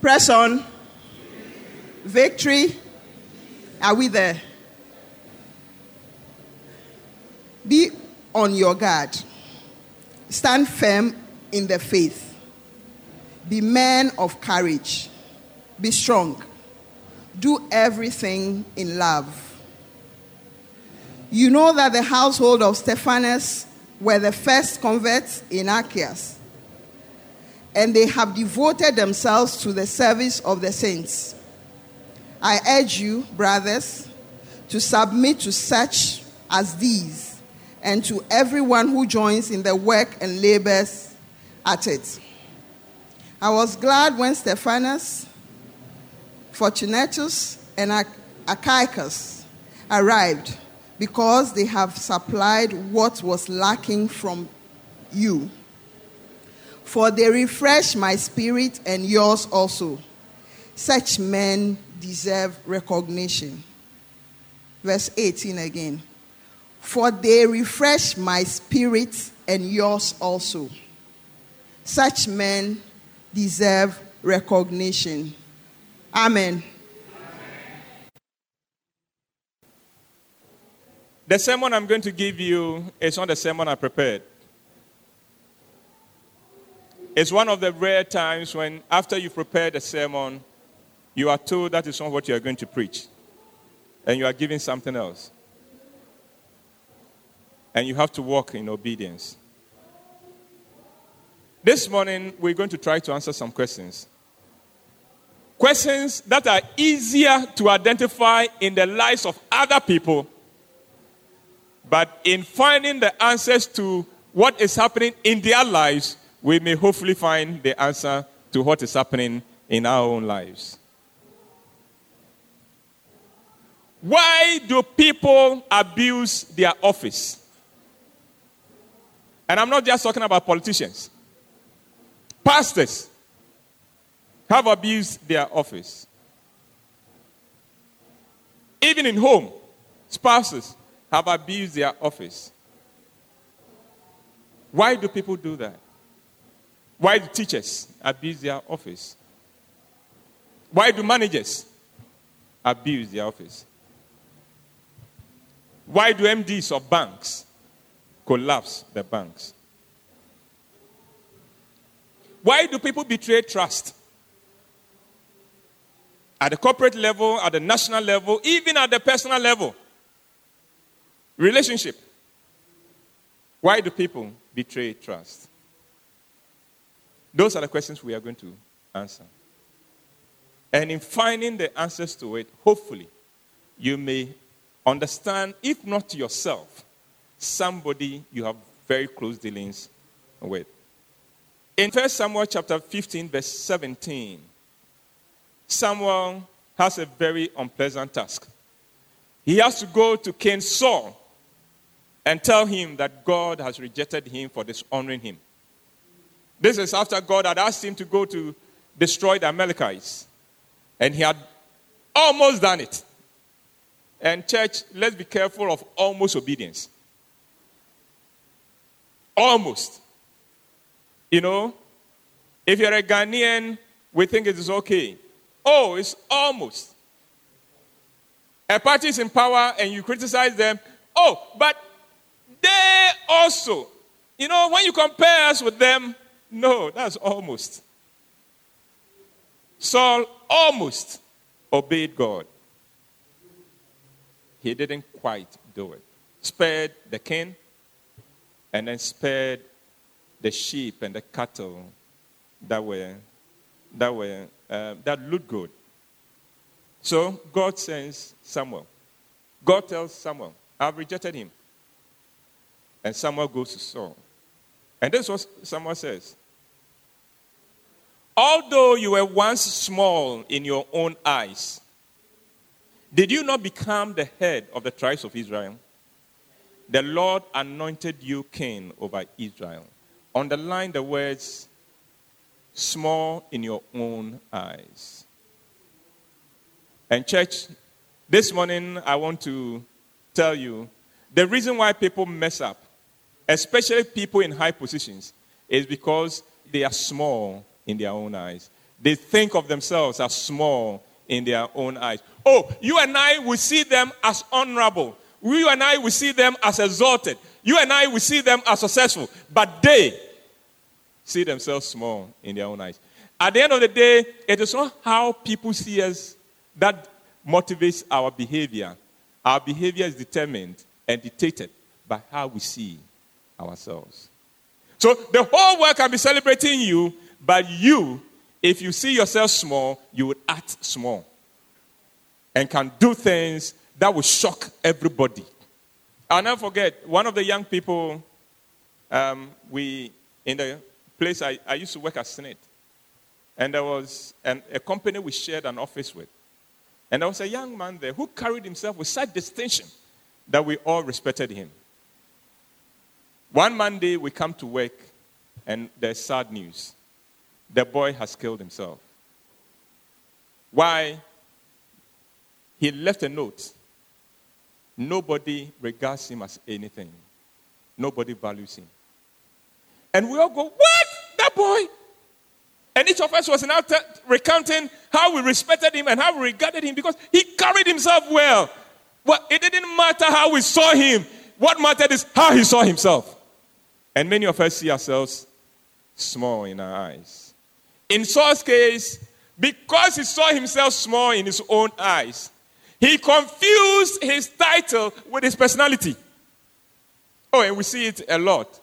Press on. Victory. Are we there? Be on your guard. Stand firm in the faith. Be men of courage. Be strong. Do everything in love. You know that the household of Stephanas were the first converts in Achaia, and they have devoted themselves to the service of the saints. I urge you, brothers, to submit to such as these and to everyone who joins in the work and labors at it. I was glad when Stephanas, Fortunatus, and Achaicus arrived because they have supplied what was lacking from you. For they refresh my spirit and yours also. Such men deserve recognition. Verse 18 again. For they refresh my spirit and yours also. Such men deserve recognition. Amen. The sermon I'm going to give you is not the sermon I prepared. It's one of the rare times when, after you've prepared a sermon, you are told that is not what you are going to preach. And you are given something else. And you have to walk in obedience. This morning, we're going to try to answer some questions. Questions that are easier to identify in the lives of other people but in finding the answers to what is happening in their lives, we may hopefully find the answer to what is happening in our own lives. Why do people abuse their office? And I'm not just talking about politicians. Pastors have abused their office. Even in home, spouses have abused their office. Why do people do that? Why do teachers abuse their office? Why do managers abuse their office? Why do MDs of banks collapse the banks? Why do people betray trust? At the corporate level, at the national level, even at the personal level. Relationship. Why do people betray trust? Those are the questions we are going to answer. And in finding the answers to it, hopefully, you may understand, if not yourself, somebody you have very close dealings with. In 1 Samuel chapter 15, verse 17, Samuel has a very unpleasant task. He has to go to King Saul and tell him that God has rejected him for dishonoring him. This is after God had asked him to go to destroy the Amalekites. And he had almost done it. And, church, let's be careful of almost obedience. Almost. You know, if you're a Ghanaian, we think it is okay. Oh, it's almost. A party is in power and you criticize them. Oh, but they also, you know, when you compare us with them, no, that's almost. Saul almost obeyed God. He didn't quite do it. Spared the king and then spared the sheep and the cattle that were that were uh, that looked good. So God sends Samuel. God tells Samuel, I've rejected him. And Samuel goes to Saul. And this is what Samuel says. Although you were once small in your own eyes, did you not become the head of the tribes of Israel? The Lord anointed you king over Israel. Underline the words small in your own eyes. And, church, this morning I want to tell you the reason why people mess up especially people in high positions, is because they are small in their own eyes. They think of themselves as small in their own eyes. Oh, you and I will see them as honorable. You and I will see them as exalted. You and I will see them as successful. But they see themselves small in their own eyes. At the end of the day, it is not how people see us that motivates our behavior. Our behavior is determined and dictated by how we see ourselves. So the whole world can be celebrating you, but you, if you see yourself small, you would act small and can do things that will shock everybody. I'll never forget one of the young people um, we in the place I, I used to work at SSNIT. And there was an, a company we shared an office with. And there was a young man there who carried himself with such distinction that we all respected him. One Monday, we come to work, and there's sad news. The boy has killed himself. Why? He left a note. Nobody regards him as anything, nobody values him. And we all go, What? That boy? And each of us was now t- recounting how we respected him and how we regarded him because he carried himself well. Well, it didn't matter how we saw him. What mattered is how he saw himself. And many of us see ourselves small in our eyes. In Saul's case, because he saw himself small in his own eyes, he confused his title with his personality. Oh, and we see it a lot.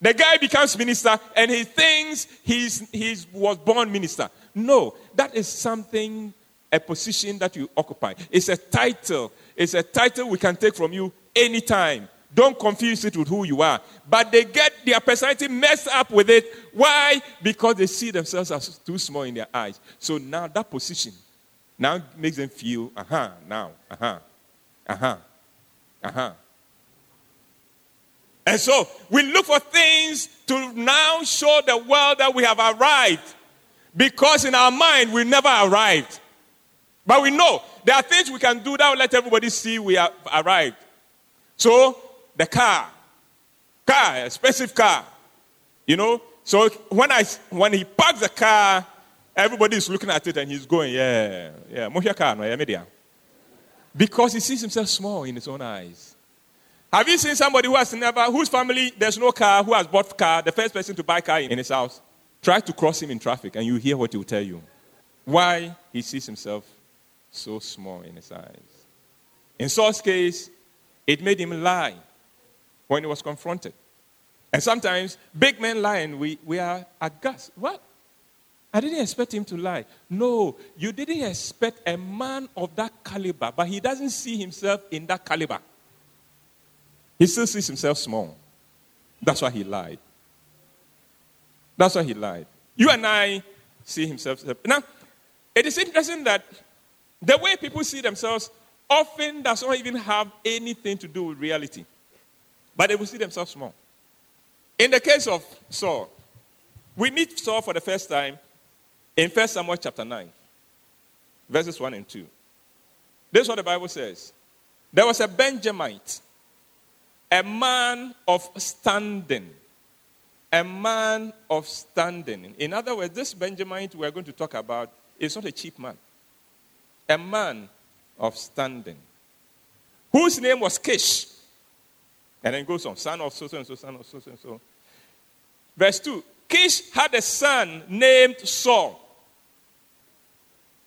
The guy becomes minister and he thinks he's, he was born minister. No, that is something, a position that you occupy. It's a title. It's a title we can take from you anytime. Don't confuse it with who you are. But they get their personality messed up with it. Why? Because they see themselves as too small in their eyes. So now that position now makes them feel, uh huh, now, uh huh, uh huh, uh huh. And so we look for things to now show the world that we have arrived. Because in our mind, we never arrived. But we know there are things we can do that will let everybody see we have arrived. So, the car, car, expensive car, you know. So when I when he parks the car, everybody is looking at it and he's going, yeah, yeah, car, no, yeah, because he sees himself small in his own eyes. Have you seen somebody who has never, whose family there's no car, who has bought car, the first person to buy car in his house? Try to cross him in traffic and you hear what he will tell you. Why he sees himself so small in his eyes. In Saul's case, it made him lie when he was confronted. And sometimes big men and we, we are aghast. What? I didn't expect him to lie. No, you didn't expect a man of that caliber, but he doesn't see himself in that caliber. He still sees himself small. That's why he lied. That's why he lied. You and I see himself. Now, it is interesting that the way people see themselves often does not even have anything to do with reality. But they will see themselves small. In the case of Saul, we meet Saul for the first time in 1 Samuel chapter 9, verses 1 and 2. This is what the Bible says. There was a Benjamite a man of standing. A man of standing. In other words, this Benjamin we are going to talk about is not a cheap man. A man of standing. Whose name was Kish. And then goes on, son of so and so, son of so and so. Verse 2 Kish had a son named Saul.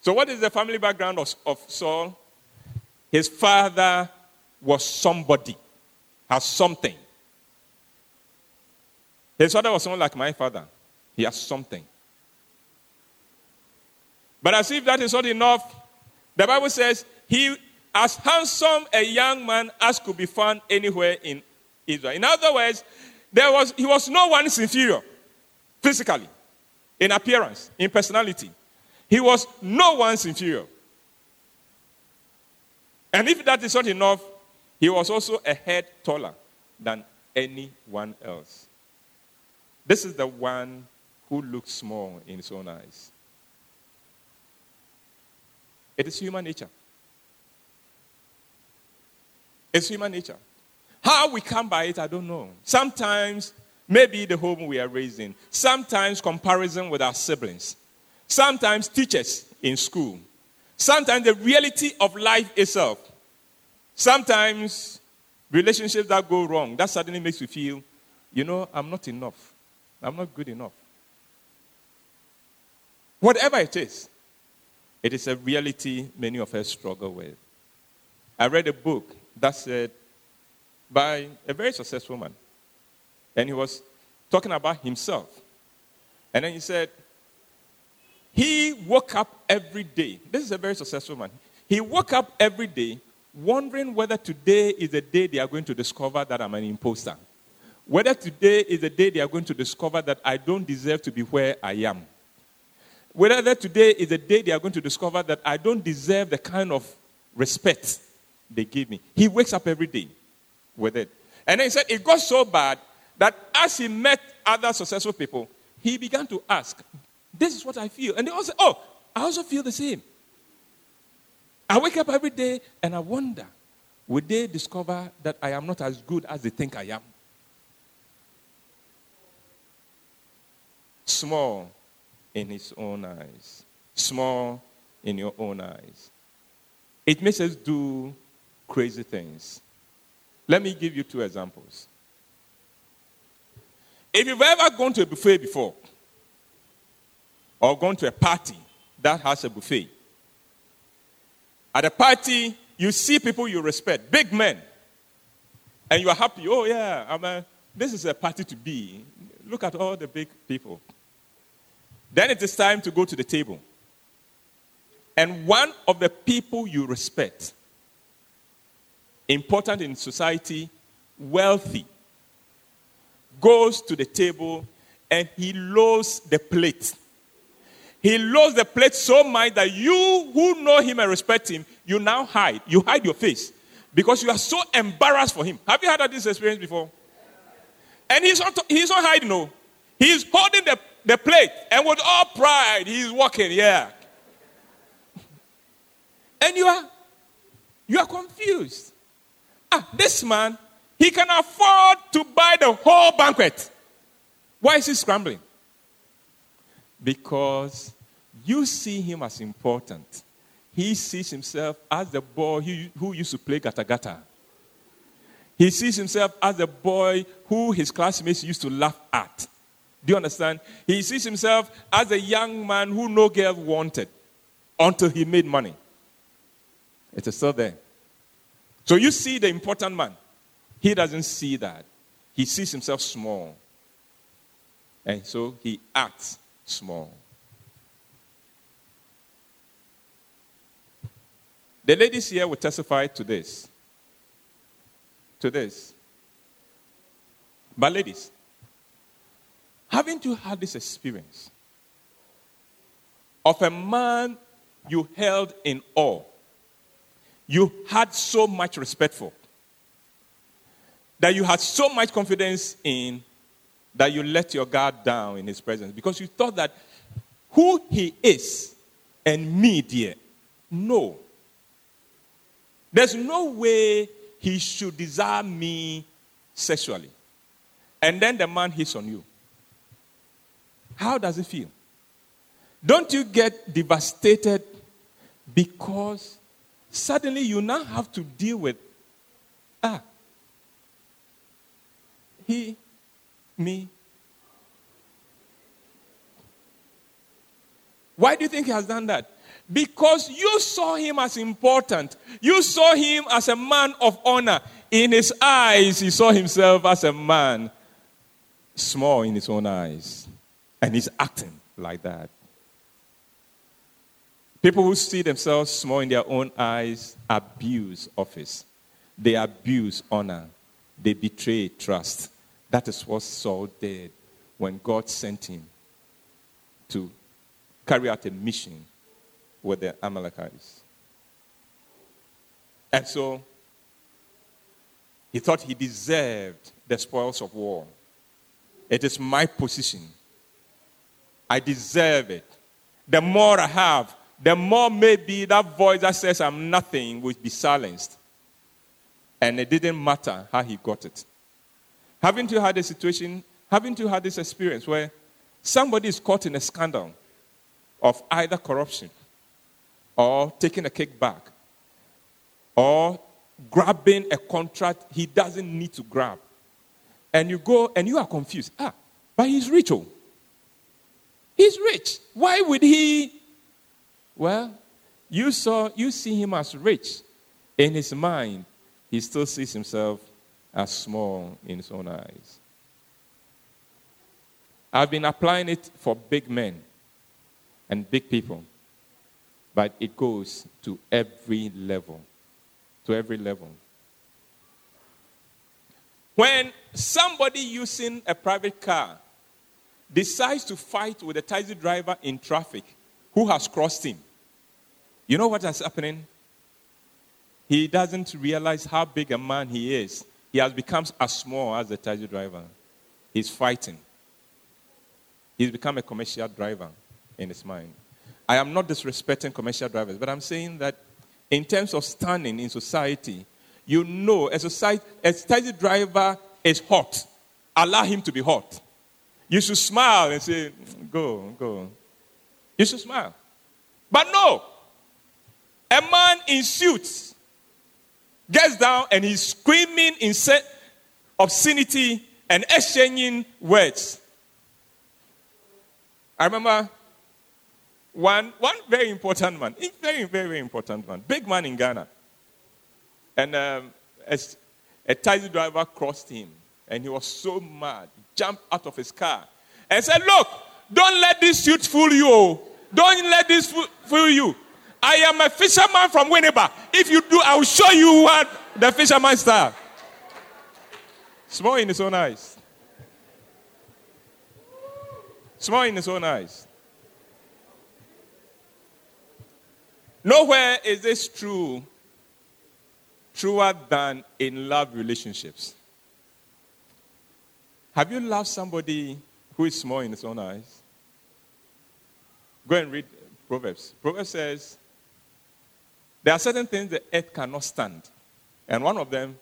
So, what is the family background of, of Saul? His father was somebody has something. His father was someone like my father. He has something. But as if that is not enough, the Bible says he as handsome a young man as could be found anywhere in Israel. In other words, there was he was no one's inferior physically, in appearance, in personality. He was no one's inferior. And if that is not enough, he was also a head taller than anyone else. This is the one who looks small in his own eyes. It is human nature. It's human nature. How we come by it, I don't know. Sometimes maybe the home we are raised in, sometimes comparison with our siblings, sometimes teachers in school, sometimes the reality of life itself, sometimes relationships that go wrong. That suddenly makes you feel, you know, I'm not enough. I'm not good enough. Whatever it is, it is a reality many of us struggle with. I read a book that said by a very successful man, and he was talking about himself. And then he said, he woke up every day. This is a very successful man. He woke up every day wondering whether today is the day they are going to discover that I'm an imposter. Whether today is the day they are going to discover that I don't deserve to be where I am. Whether today is the day they are going to discover that I don't deserve the kind of respect they give me. He wakes up every day with it. And then he said it got so bad that as he met other successful people, he began to ask, This is what I feel. And they all said, Oh, I also feel the same. I wake up every day and I wonder, would they discover that I am not as good as they think I am? Small in his own eyes. Small in your own eyes. It makes us do crazy things. Let me give you two examples. If you've ever gone to a buffet before, or gone to a party that has a buffet, at a party, you see people you respect, big men, and you are happy. Oh, yeah, i a, this is a party to be. Look at all the big people. Then it is time to go to the table. And one of the people you respect, important in society, wealthy, goes to the table and he lowers the plate. He lowers the plate so much that you who know him and respect him, you now hide. You hide your face because you are so embarrassed for him. Have you had this experience before? And he's not, he's not hiding, no. He's holding the, the plate and with all pride, he's walking, yeah. And you are you are confused. Ah, this man, he can afford to buy the whole banquet. Why is he scrambling? Because you see him as important. He sees himself as the boy who used to play gata gata. He sees himself as the boy who his classmates used to laugh at. Do you understand? He sees himself as a young man who no girl wanted until he made money. It is still there. So you see the important man. He doesn't see that. He sees himself small. And so he acts small. The ladies here will testify to this. To this. But, ladies, haven't you had this experience of a man you held in awe? You had so much respect for, that you had so much confidence in, that you let your guard down in his presence because you thought that who he is and me, dear, no. There's no way he should desire me sexually. And then the man hits on you. How does it feel? Don't you get devastated because suddenly you now have to deal with, ah, he, me. Why do you think he has done that? Because you saw him as important. You saw him as a man of honor. In his eyes, he saw himself as a man small in his own eyes. And he's acting like that. People who see themselves small in their own eyes abuse office, they abuse honor, they betray trust. That is what Saul did when God sent him to carry out a mission with the Amalekites. And so he thought he deserved the spoils of war. It is my position. I deserve it. The more I have, the more maybe that voice that says I'm nothing will be silenced. And it didn't matter how he got it. Haven't you had a situation haven't you had this experience where somebody is caught in a scandal of either corruption or taking a kickback or grabbing a contract he doesn't need to grab? And you go and you are confused. Ah, but he's rich. Oh. He's rich. Why would he? Well, you saw you see him as rich. In his mind, he still sees himself as small in his own eyes. I've been applying it for big men and big people, but it goes to every level. To every level. When somebody using a private car decides to fight with a taxi driver in traffic who has crossed him, you know what is happening? He doesn't realize how big a man he is. He has become as small as the taxi driver. He's fighting. He's become a commercial driver in his mind. I am not disrespecting commercial drivers, but I'm saying that in terms of standing in society, you know a society a taxi driver is hot. Allow him to be hot. You should smile and say, Go, go. You should smile. But no, a man in suits gets down and he's screaming in obscenity and exchanging words. I remember one, one very important man, very, very, very important man, big man in Ghana. And um, a, a taxi driver crossed him, and he was so mad, jumped out of his car, and said, Look, don't let this suit fool you. Don't let this fool you. I am a fisherman from Winneba. If you do, I will show you what the fisherman style. Small in his own eyes. Small in his own eyes. Nowhere is this true truer than in love relationships. Have you loved somebody who is small in his own eyes? Go and read Proverbs. Proverbs says, There are certain things the earth cannot stand. And one of them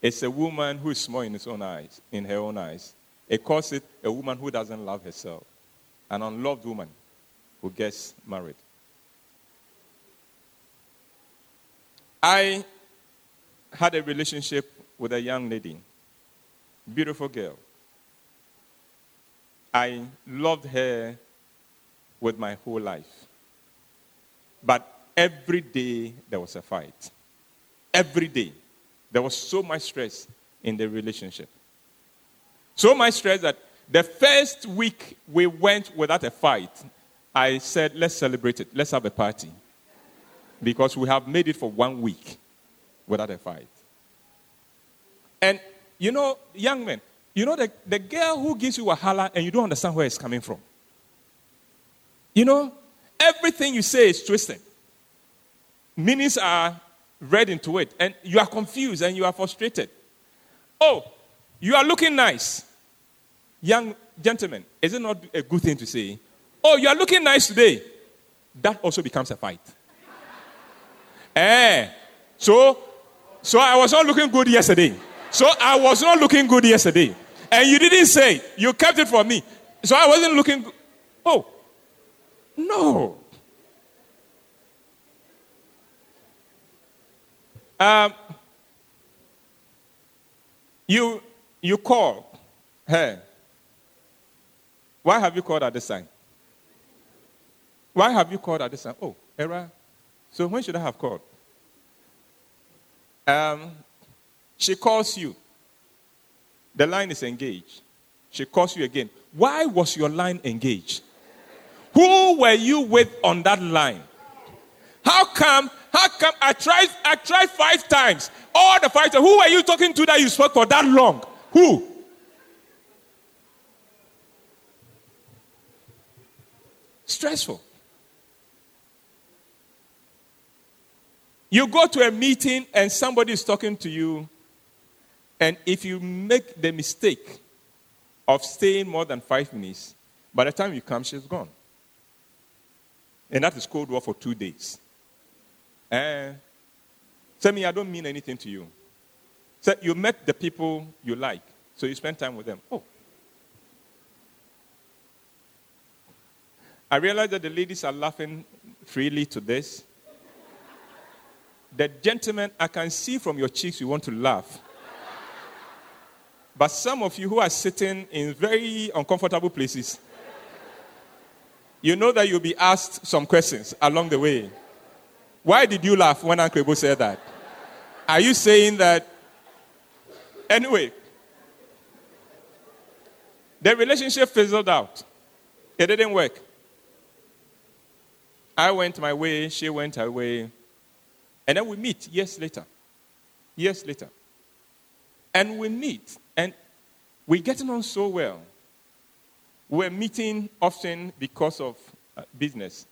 is a woman who is small in his own eyes, in her own eyes. It calls it a woman who doesn't love herself. An unloved woman who gets married. I had a relationship with a young lady, beautiful girl. I loved her with my whole life. But every day there was a fight. Every day. There was so much stress in the relationship. So much stress that the first week we went without a fight, I said, let's celebrate it. Let's have a party. Because we have made it for one week without a fight. And you know, young men, you know the, the girl who gives you a holler and you don't understand where it's coming from. You know, everything you say is twisted. Meanings are read into it, and you are confused and you are frustrated. Oh, you are looking nice. Young gentlemen, is it not a good thing to say? Oh, you are looking nice today. That also becomes a fight. eh. So, so I was not looking good yesterday. So I was not looking good yesterday. And you didn't say, you kept it for me. So I wasn't looking. Oh, no. Um, you, you call her. Why have you called at this time? Why have you called at this time? Oh, Era. So when should I have called? Um, she calls you. The line is engaged. She calls you again. Why was your line engaged? Who were you with on that line? How come? How come I tried I tried five times? All the five times. Who were you talking to that you spoke for that long? Who? Stressful. You go to a meeting and somebody is talking to you, and if you make the mistake of staying more than five minutes, by the time you come, she's gone. And that is Cold War for two days. And tell me, I don't mean anything to you. So you met the people you like, so you spend time with them. Oh. I realize that the ladies are laughing freely to this. The gentlemen, I can see from your cheeks you want to laugh. But some of you who are sitting in very uncomfortable places, you know that you'll be asked some questions along the way. Why did you laugh when Uncle Ebo said that? Are you saying that? Anyway, the relationship fizzled out. It didn't work. I went my way, she went her way. And then we meet years later. Years later. And we meet, and we're getting on so well. We're meeting often because of uh, business.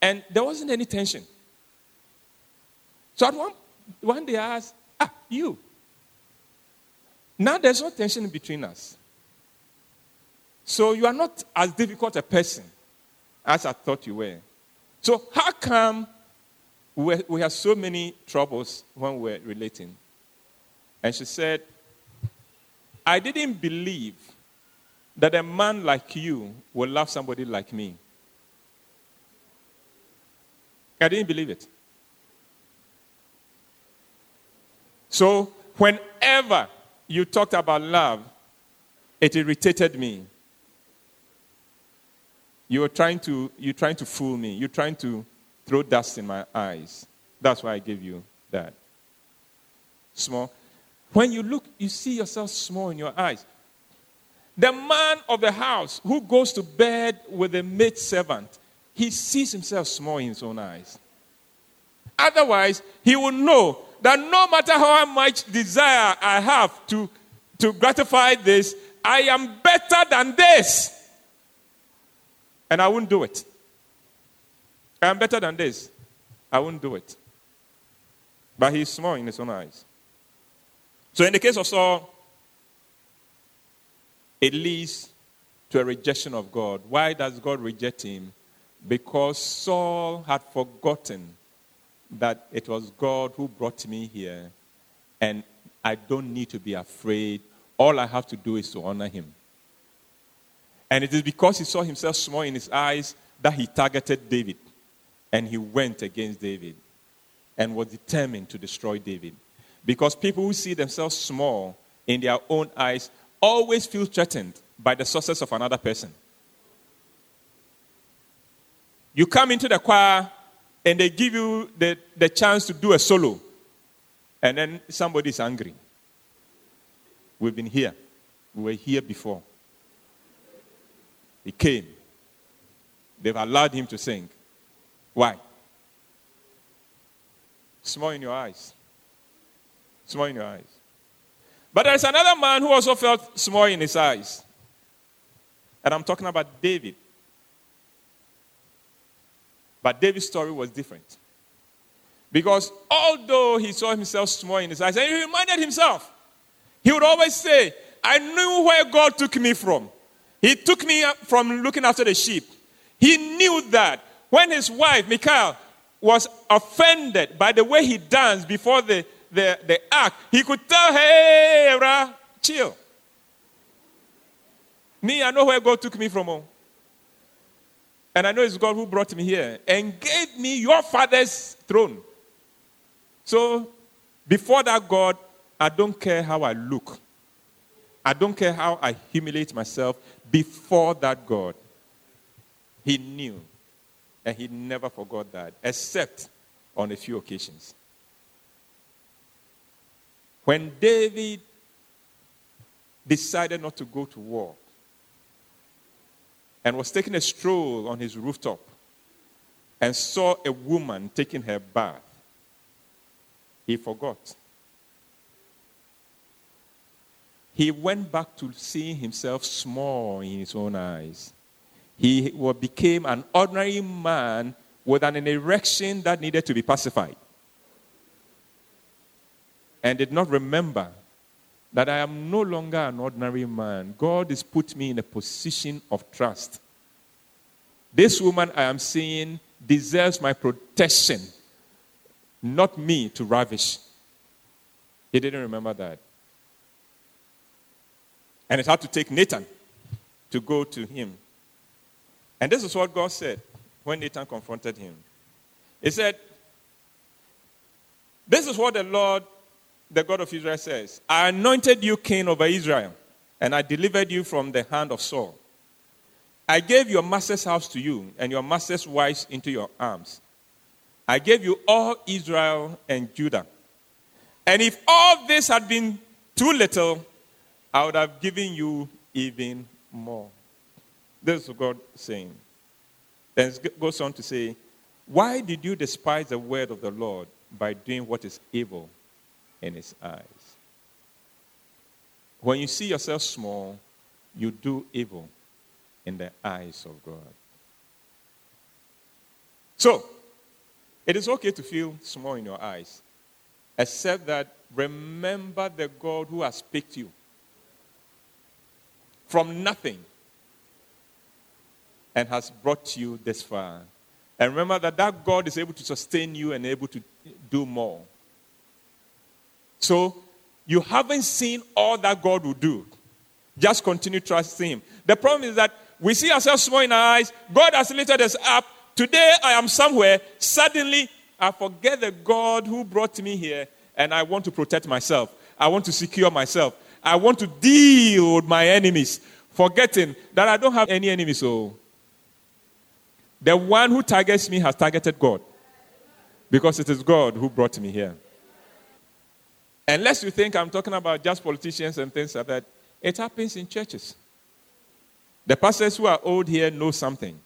And there wasn't any tension. So at one, one day I asked, Ah, you. Now there's no tension between us. So you are not as difficult a person as I thought you were. So how come we, we have so many troubles when we're relating? And she said, I didn't believe that a man like you will love somebody like me. I didn't believe it. So, whenever you talked about love, it irritated me. You were trying to, you're trying to fool me. You're trying to throw dust in my eyes. That's why I gave you that. Small. When you look, you see yourself small in your eyes. The man of the house who goes to bed with a maid servant, he sees himself small in his own eyes. Otherwise, he will know that no matter how much desire I have to, to gratify this, I am better than this. And I won't do it. I am better than this. I won't do it. But he's small in his own eyes. So, in the case of Saul, it leads to a rejection of God. Why does God reject him? Because Saul had forgotten that it was God who brought me here, and I don't need to be afraid. All I have to do is to honor him. And it is because he saw himself small in his eyes that he targeted David. And he went against David and was determined to destroy David. Because people who see themselves small in their own eyes always feel threatened by the success of another person. You come into the choir and they give you the, the chance to do a solo, and then somebody is angry. We've been here, we were here before. He came. They've allowed him to sing. Why? Small in your eyes small in your eyes. But there's another man who also felt small in his eyes. And I'm talking about David. But David's story was different. Because although he saw himself small in his eyes, and he reminded himself, he would always say, I knew where God took me from. He took me from looking after the sheep. He knew that when his wife, Michal, was offended by the way he danced before the the, the ark, he could tell, hey, Ra, chill. Me, I know where God took me from. Oh. And I know it's God who brought me here and gave me your father's throne. So, before that God, I don't care how I look. I don't care how I humiliate myself before that God. He knew. And he never forgot that, except on a few occasions. When David decided not to go to war and was taking a stroll on his rooftop and saw a woman taking her bath, he forgot. He went back to seeing himself small in his own eyes. He became an ordinary man with an erection that needed to be pacified and did not remember that I am no longer an ordinary man. God has put me in a position of trust. This woman I am seeing deserves my protection, not me to ravish. He didn't remember that. And it had to take Nathan to go to him And this is what God said when Nathan confronted him. He said, This is what the Lord, the God of Israel, says I anointed you king over Israel, and I delivered you from the hand of Saul. I gave your master's house to you, and your master's wives into your arms. I gave you all Israel and Judah. And if all this had been too little, I would have given you even more. This is God saying. Then it goes on to say, Why did you despise the word of the Lord by doing what is evil in his eyes? When you see yourself small, you do evil in the eyes of God. So, it is okay to feel small in your eyes, except that remember the God who has picked you from nothing and has brought you this far. And remember that that God is able to sustain you and able to do more. So, you haven't seen all that God will do. Just continue trusting Him. The problem is that we see ourselves small in our eyes. God has lifted us up. Today I am somewhere. Suddenly I forget the God who brought me here and I want to protect myself. I want to secure myself. I want to deal with my enemies, forgetting that I don't have any enemies. So the one who targets me has targeted God because it is God who brought me here. Unless you think I'm talking about just politicians and things like that, it happens in churches. The pastors who are old here know something.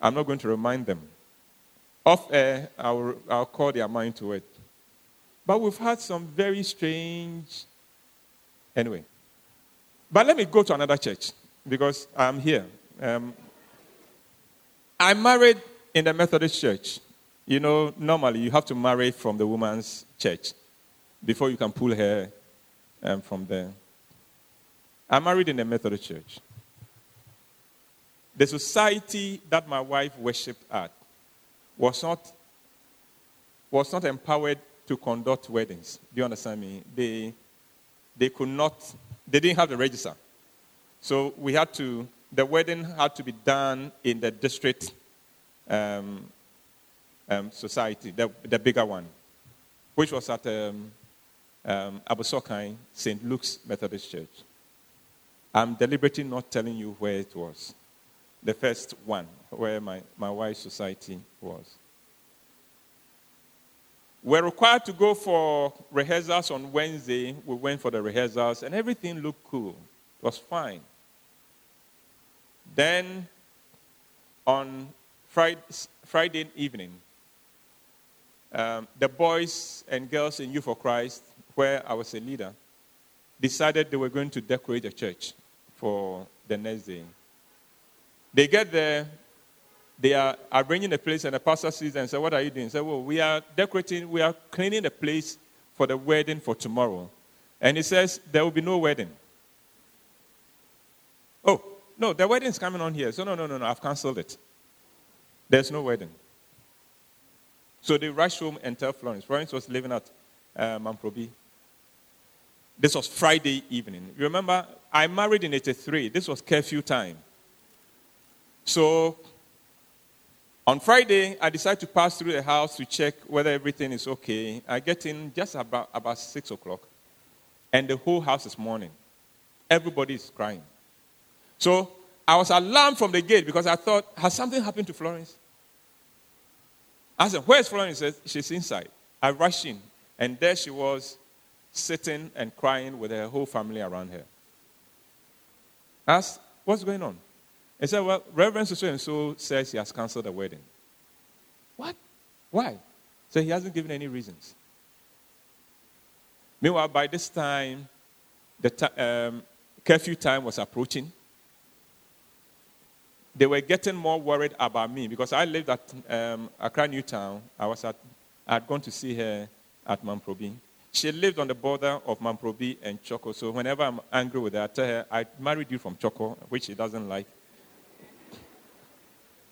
I'm not going to remind them. Off air, I'll, I'll call their mind to it. But we've had some very strange. Anyway. But let me go to another church because I'm here. Um, I married in the Methodist church. You know, normally you have to marry from the woman's church before you can pull her um, from there. I married in the Methodist church. The society that my wife worshipped at was not, was not empowered to conduct weddings. Do you understand me? They, they could not, they didn't have the register. So we had to, the wedding had to be done in the district um, um, society, the, the bigger one, which was at um, um, Abossey-Okai St. Luke's Methodist Church. I'm deliberately not telling you where it was the first one, where my, my wife's society was. We're required to go for rehearsals on Wednesday. We went for the rehearsals, and everything looked cool. It was fine. Then, on Friday, Friday evening, um, the boys and girls in Youth for Christ, where I was a leader, decided they were going to decorate the church for the next day. They get there, they are arranging the place, and the pastor sees them and says, What are you doing? Say, Well, we are decorating, we are cleaning the place for the wedding for tomorrow. And he says, There will be no wedding. Oh, no, the wedding is coming on here. So, no, no, no, no, I've canceled it. There's no wedding. So they rush home and tell Florence. Florence was living at uh, Mamprobi. This was Friday evening. You remember, I married in 83. This was curfew time. So on Friday, I decide to pass through the house to check whether everything is okay. I get in just about, about 6 o'clock, and the whole house is mourning. Everybody is crying. So I was alarmed from the gate because I thought, has something happened to Florence? I said, Where's Florence? Says, She's inside. I rushed in, and there she was, sitting and crying with her whole family around her. Asked, What's going on? He said, Well, Reverend so and so says he has canceled the wedding. What? Why? So he hasn't given any reasons. Meanwhile, by this time, the t- um, curfew time was approaching. They were getting more worried about me because I lived at um, Accra Newtown. I was at, I had gone to see her at Mamprobi. She lived on the border of Mamprobi and Chorkor. So whenever I'm angry with her, I tell her, I married you from Chorkor, which she doesn't like.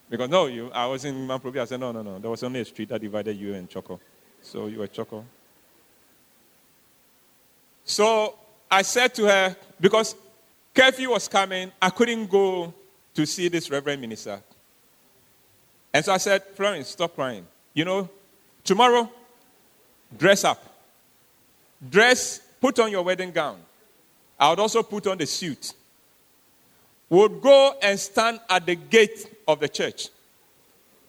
Because no, you, I was in Mamprobi. I said, no, no, no. There was only a street that divided you and Chorkor. So you were Chorkor. So I said to her, because curfew was coming, I couldn't go to see this reverend minister. And so I said, Florence, stop crying. You know, tomorrow, dress up. Dress, put on your wedding gown. I would also put on the suit. We'll go and stand at the gate of the church.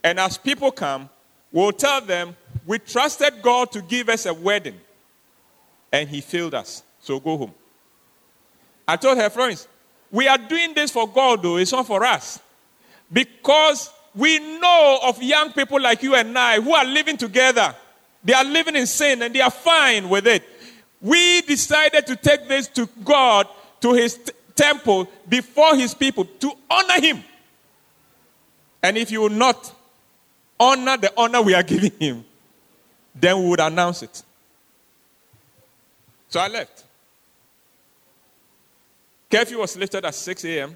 And as people come, we'll tell them, We trusted God to give us a wedding, and He failed us. So go home. I told her, Florence, we are doing this for God, though, it's not for us. Because we know of young people like you and I who are living together. They are living in sin and they are fine with it. We decided to take this to God, to His t- temple, before His people, to honor Him. And if you will not honor the honor we are giving Him, then we would announce it. So I left. Curfew was lifted at 6 a.m.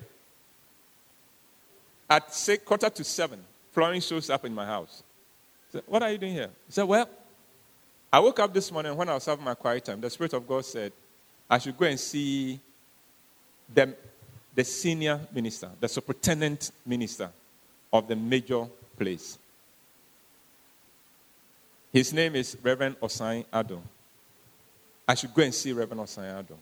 At six, quarter to 7, Florence shows up in my house. Said, what are you doing here? He said, Well, I woke up this morning when I was having my quiet time. The Spirit of God said, I should go and see the, the senior minister, the superintendent minister of the major place. His name is Reverend Osai Ado. I should go and see Reverend Osai Ado.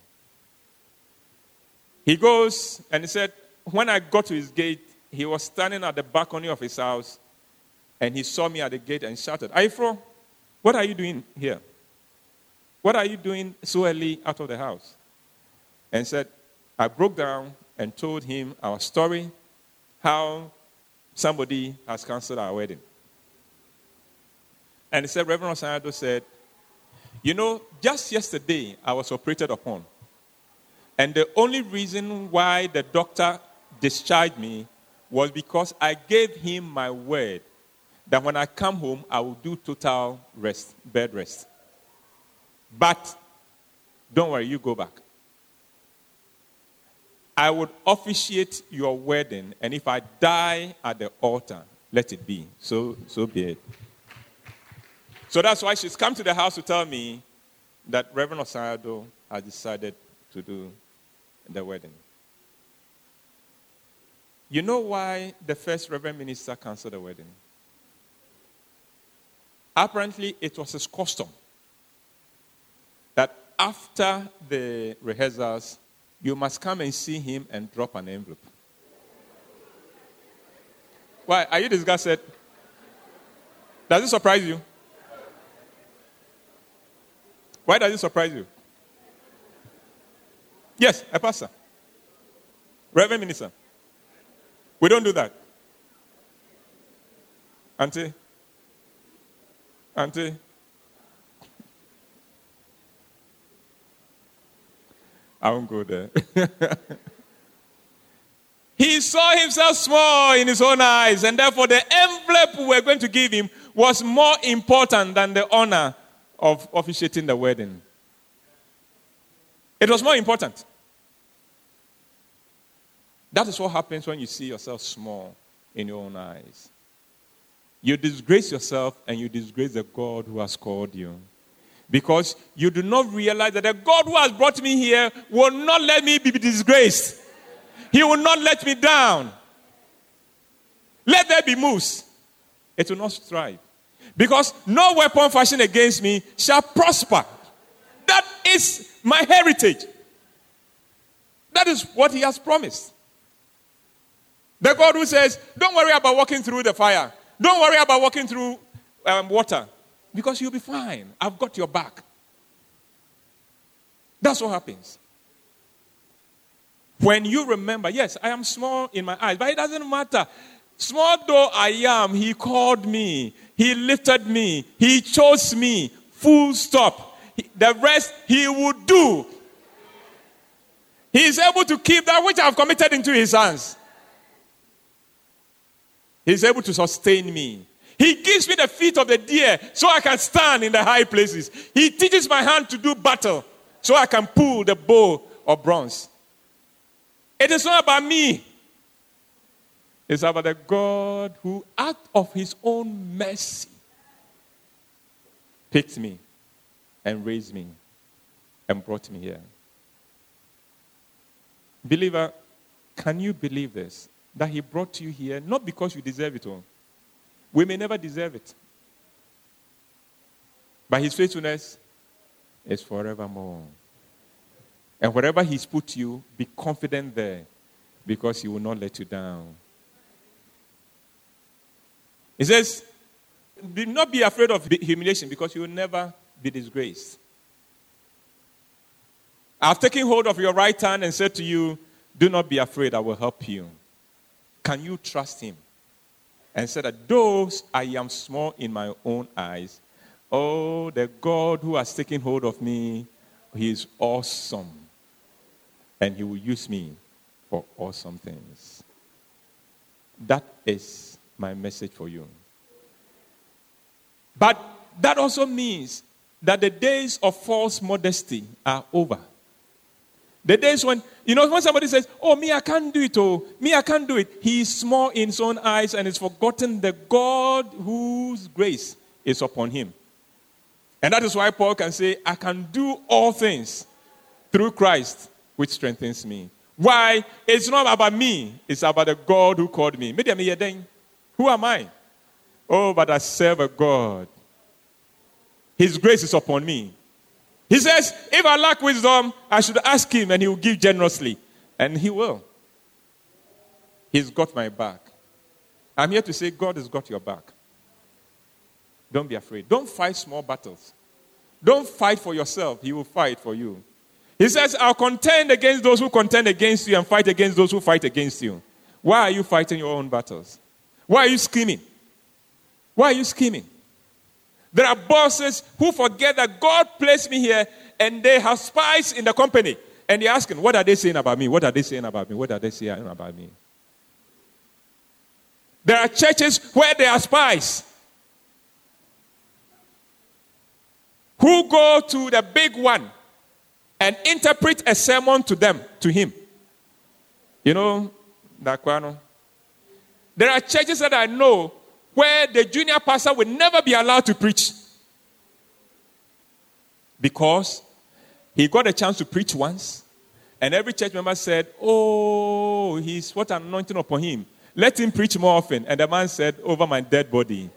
He goes and he said, When I got to his gate, he was standing at the balcony of his house and he saw me at the gate and shouted, what are you doing here? What are you doing so early out of the house? And said, I broke down and told him our story, how somebody has canceled our wedding. And he said, Reverend Osanado said, You know, just yesterday I was operated upon. And the only reason why the doctor discharged me was because I gave him my word that when I come home, I will do total rest, bed rest. But don't worry, you go back. I would officiate your wedding, and if I die at the altar, let it be. So, so be it. So that's why she's come to the house to tell me that Reverend Osai Ado has decided to do the wedding. You know why the first Reverend Minister canceled the wedding? Apparently, it was his custom that after the rehearsals, you must come and see him and drop an envelope. Why? Are you disgusted? Does it surprise you? Why does it surprise you? Yes, a pastor. Reverend Minister. We don't do that. Auntie? Auntie? I won't go there. he saw himself small in his own eyes, and therefore the envelope we were going to give him was more important than the honor of officiating the wedding. It was more important. That is what happens when you see yourself small in your own eyes. You disgrace yourself and you disgrace the God who has called you. Because you do not realize that the God who has brought me here will not let me be disgraced. He will not let me down. Let there be moose. It will not strive. Because no weapon fashioned against me shall prosper. That is my heritage. That is what he has promised. The God who says, Don't worry about walking through the fire. Don't worry about walking through um, water. Because you'll be fine. I've got your back. That's what happens. When you remember, yes, I am small in my eyes, but it doesn't matter. Small though I am, He called me, He lifted me, He chose me. Full stop. The rest He would do. He is able to keep that which I have committed into His hands. He's able to sustain me. He gives me the feet of the deer so I can stand in the high places. He teaches my hand to do battle so I can pull the bow of bronze. It is not about me. It's about the God who, out of his own mercy, picked me and raised me and brought me here. Believer, can you believe this? That He brought you here, not because you deserve it all. We may never deserve it. But His faithfulness is forevermore. And wherever He's put you, be confident there because He will not let you down. He says, Do not be afraid of humiliation because you will never be disgraced. I've taken hold of your right hand and said to you, Do not be afraid, I will help you. Can you trust him? And said that though I am small in my own eyes, oh, the God who has taken hold of me, he is awesome. And he will use me for awesome things. That is my message for you. But that also means that the days of false modesty are over. The days when, you know, when somebody says, Oh, me, I can't do it, oh, me, I can't do it, he is small in his own eyes and has forgotten the God whose grace is upon him. And that is why Paul can say, I can do all things through Christ, which strengthens me. Why? It's not about me, it's about the God who called me. Who am I? Oh, but I serve a God. His grace is upon me. He says, If I lack wisdom, I should ask him and he will give generously. And he will. He's got my back. I'm here to say, God has got your back. Don't be afraid. Don't fight small battles. Don't fight for yourself, He will fight for you. He says, I'll contend against those who contend against you and fight against those who fight against you. Why are you fighting your own battles? Why are you scheming? Why are you scheming? There are bosses who forget that God placed me here and they have spies in the company. And they're asking, What are they saying about me? What are they saying about me? What are they saying about me? There are churches where there are spies who go to the big one and interpret a sermon to them, to him. You know, Dakwano. There are churches that I know where the junior pastor will never be allowed to preach. Because he got a chance to preach once, and every church member said, Oh, he's what anointing upon him. Let him preach more often. And the man said, Over my dead body,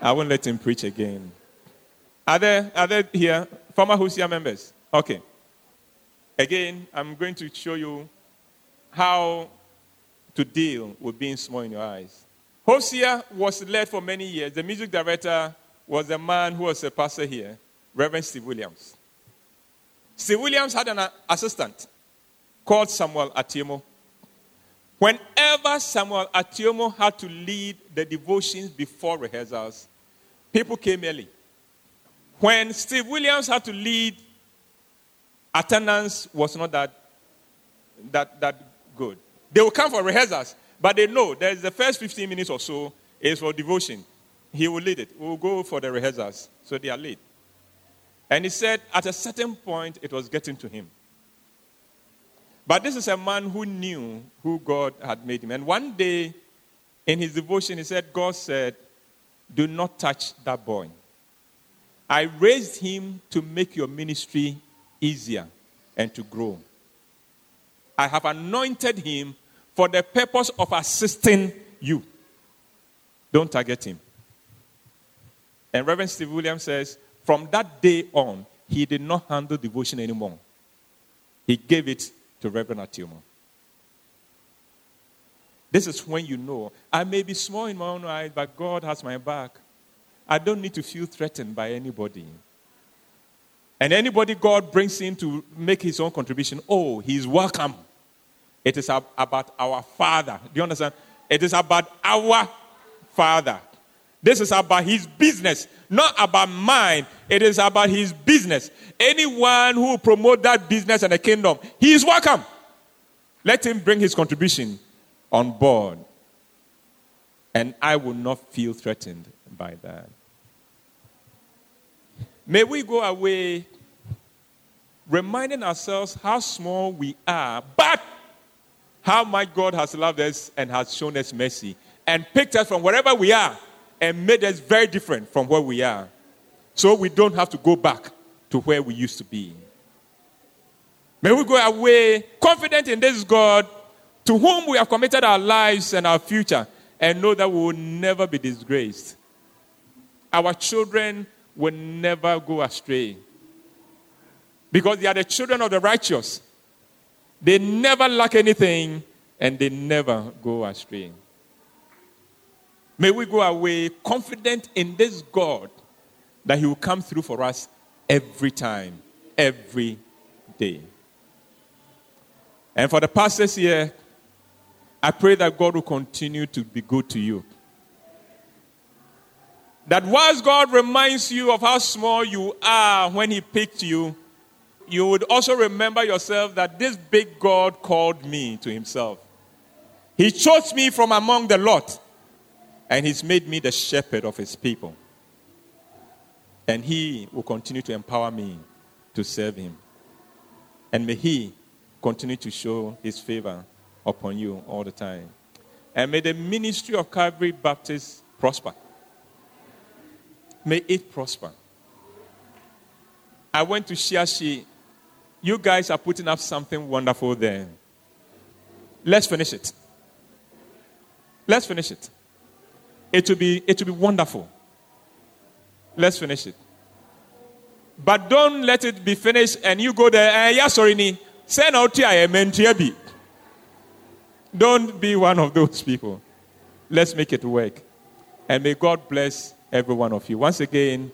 I won't let him preach again. Are there, are there here former Hosea members? Okay. Again, I'm going to show you how to deal with being small in your eyes. Hosea was led for many years. The music director was a man who was a pastor here, Reverend Steve Williams. Steve Williams had an assistant called Samuel Atiemo. Whenever Samuel Atiemo had to lead the devotions before rehearsals, people came early. When Steve Williams had to lead, attendance was not that, that, that good. They would come for rehearsals, but they know there's the first 15 minutes or so is for devotion. He will lead it. We'll go for the rehearsals. So they are late. And he said at a certain point it was getting to him. But this is a man who knew who God had made him. And one day in his devotion, he said, God said, Do not touch that boy. I raised him to make your ministry easier and to grow. I have anointed him for the purpose of assisting you. Don't target him. And Reverend Steve Williams says, from that day on, he did not handle devotion anymore. He gave it to Reverend Atiemo. This is when you know I may be small in my own eyes, but God has my back. I don't need to feel threatened by anybody. And anybody God brings in to make his own contribution, oh, he's welcome. It is about our Father. Do you understand? It is about our Father. This is about his business, not about mine. It is about his business. Anyone who promote that business and the kingdom, he is welcome. Let him bring his contribution on board. And I will not feel threatened by that. May we go away reminding ourselves how small we are, but how much God has loved us and has shown us mercy and picked us from wherever we are and made us very different from where we are. So we don't have to go back to where we used to be. May we go away confident in this God to whom we have committed our lives and our future, and know that we will never be disgraced. Our children will never go astray because they are the children of the righteous. They never lack anything and they never go astray. May we go away confident in this God that He will come through for us every time, every day. And for the pastors here, I pray that God will continue to be good to you. That whilst God reminds you of how small you are when He picked you, you would also remember yourself that this big God called me to Himself. He chose me from among the lot, and He's made me the shepherd of His people. And He will continue to empower me to serve Him. And may He continue to show His favor upon you all the time. And may the ministry of Calvary Baptist prosper. May it prosper. I went to Shiashie. You guys are putting up something wonderful there. Let's finish it. Let's finish it. It will be, it will be wonderful. Let's finish it. But don't let it be finished and you go there. Eh, yeah, sorry, ni. Send out here, Don't be one of those people. Let's make it work. And may God bless every one of you. Once again,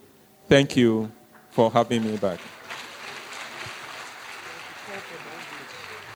thank you for having me back.